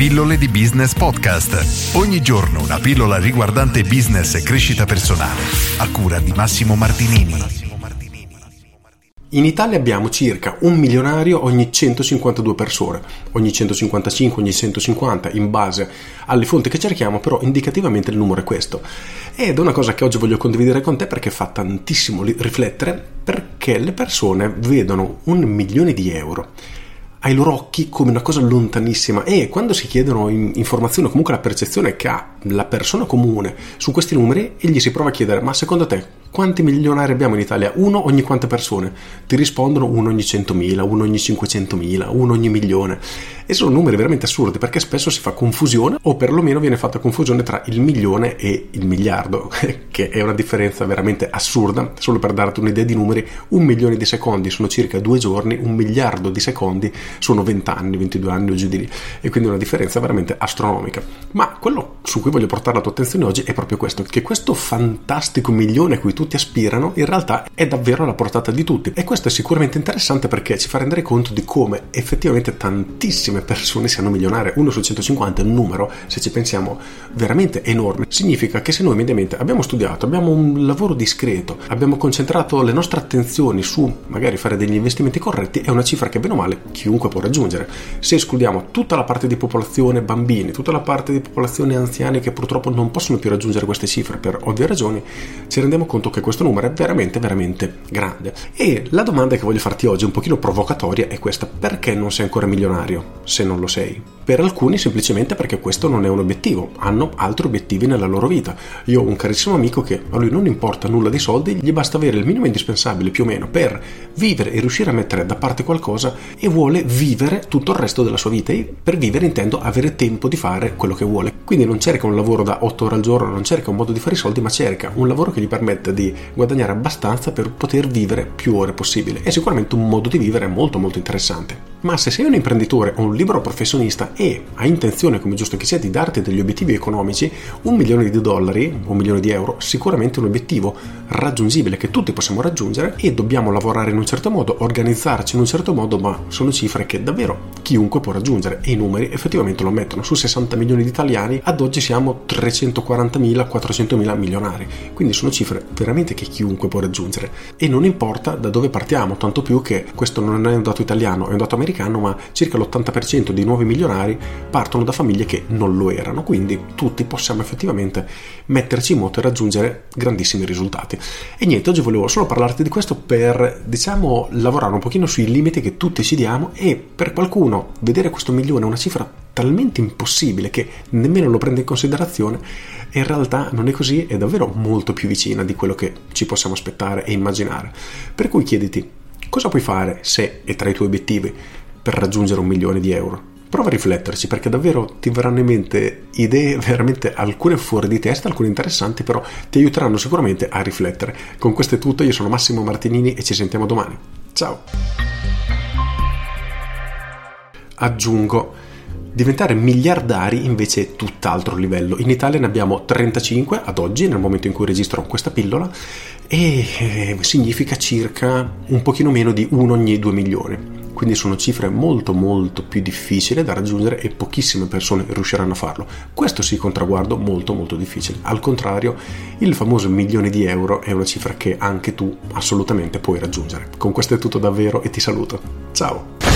Pillole di Business Podcast. Ogni giorno una pillola riguardante business e crescita personale. A cura di Massimo Martinini. In Italia abbiamo circa un milionario ogni 152 persone, ogni 155, ogni 150, in base alle fonti che cerchiamo, però indicativamente il numero è questo. Ed è una cosa che oggi voglio condividere con te perché fa tantissimo riflettere, perché le persone vedono un milione di euro ai loro occhi come una cosa lontanissima. E quando si chiedono informazioni o comunque la percezione che ha la persona comune su questi numeri, egli si prova a chiedere ma secondo te quanti milionari abbiamo in Italia? Uno ogni quante persone? Ti rispondono uno ogni 100.000, uno ogni 500.000, uno ogni milione. E sono numeri veramente assurdi perché spesso si fa confusione o perlomeno viene fatta confusione tra il milione e il miliardo, che è una differenza veramente assurda. Solo per darti un'idea di numeri, un milione di secondi sono circa due giorni, un miliardo di secondi sono 20 anni, 22 anni o giù di lì. E quindi una differenza veramente astronomica. Ma quello su cui voglio portare la tua attenzione oggi è proprio questo, che questo fantastico milione a cui tutti aspirano in realtà è davvero alla portata di tutti. E questo è sicuramente interessante perché ci fa rendere conto di come effettivamente tantissime persone siano milionarie. 1 su 150 è un numero, se ci pensiamo, veramente enorme. Significa che se noi mediamente abbiamo studiato, abbiamo un lavoro discreto, abbiamo concentrato le nostre attenzioni su magari fare degli investimenti corretti, è una cifra che bene o male chiunque può raggiungere. Se escludiamo tutta la parte di popolazione bambini, tutta la parte di popolazione anziani che purtroppo non possono più raggiungere queste cifre per ovvie ragioni, ci rendiamo conto che questo numero è veramente, veramente grande. E la domanda che voglio farti oggi, un pochino provocatoria, è questa: perché non sei ancora milionario? se non lo sei. Per alcuni semplicemente perché questo non è un obiettivo, hanno altri obiettivi nella loro vita. Io ho un carissimo amico che a lui non importa nulla dei soldi, gli basta avere il minimo indispensabile più o meno per vivere e riuscire a mettere da parte qualcosa e vuole vivere tutto il resto della sua vita. E per vivere intendo avere tempo di fare quello che vuole. Quindi non cerca un lavoro da 8 ore al giorno, non cerca un modo di fare i soldi, ma cerca un lavoro che gli permetta di guadagnare abbastanza per poter vivere più ore possibile. È sicuramente un modo di vivere molto molto interessante. Ma se sei un imprenditore o un libero professionista e hai intenzione, come giusto che sia, di darti degli obiettivi economici, un milione di dollari, un milione di euro, sicuramente è un obiettivo raggiungibile che tutti possiamo raggiungere e dobbiamo lavorare in un certo modo, organizzarci in un certo modo, ma sono cifre che davvero chiunque può raggiungere e i numeri effettivamente lo mettono. Su 60 milioni di italiani ad oggi siamo 340.000, 400.000 milionari, quindi sono cifre veramente che chiunque può raggiungere e non importa da dove partiamo, tanto più che questo non è un dato italiano, è un dato americano, ma circa l'80% dei nuovi milionari partono da famiglie che non lo erano, quindi tutti possiamo effettivamente metterci in moto e raggiungere grandissimi risultati. E niente, oggi volevo solo parlarti di questo per, diciamo, lavorare un pochino sui limiti che tutti ci diamo e per qualcuno vedere questo milione è una cifra talmente impossibile che nemmeno lo prende in considerazione e in realtà non è così, è davvero molto più vicina di quello che ci possiamo aspettare e immaginare. Per cui chiediti, cosa puoi fare se è tra i tuoi obiettivi per raggiungere un milione di euro? Prova a rifletterci perché davvero ti verranno in mente idee veramente alcune fuori di testa, alcune interessanti, però ti aiuteranno sicuramente a riflettere. Con questo è tutto, io sono Massimo Martinini e ci sentiamo domani. Ciao! aggiungo diventare miliardari invece è tutt'altro livello. In Italia ne abbiamo 35 ad oggi, nel momento in cui registro questa pillola, e eh, significa circa un pochino meno di uno ogni 2 milioni. Quindi sono cifre molto molto più difficili da raggiungere e pochissime persone riusciranno a farlo. Questo sì, un traguardo molto molto difficile. Al contrario, il famoso milione di euro è una cifra che anche tu assolutamente puoi raggiungere. Con questo è tutto davvero e ti saluto. Ciao!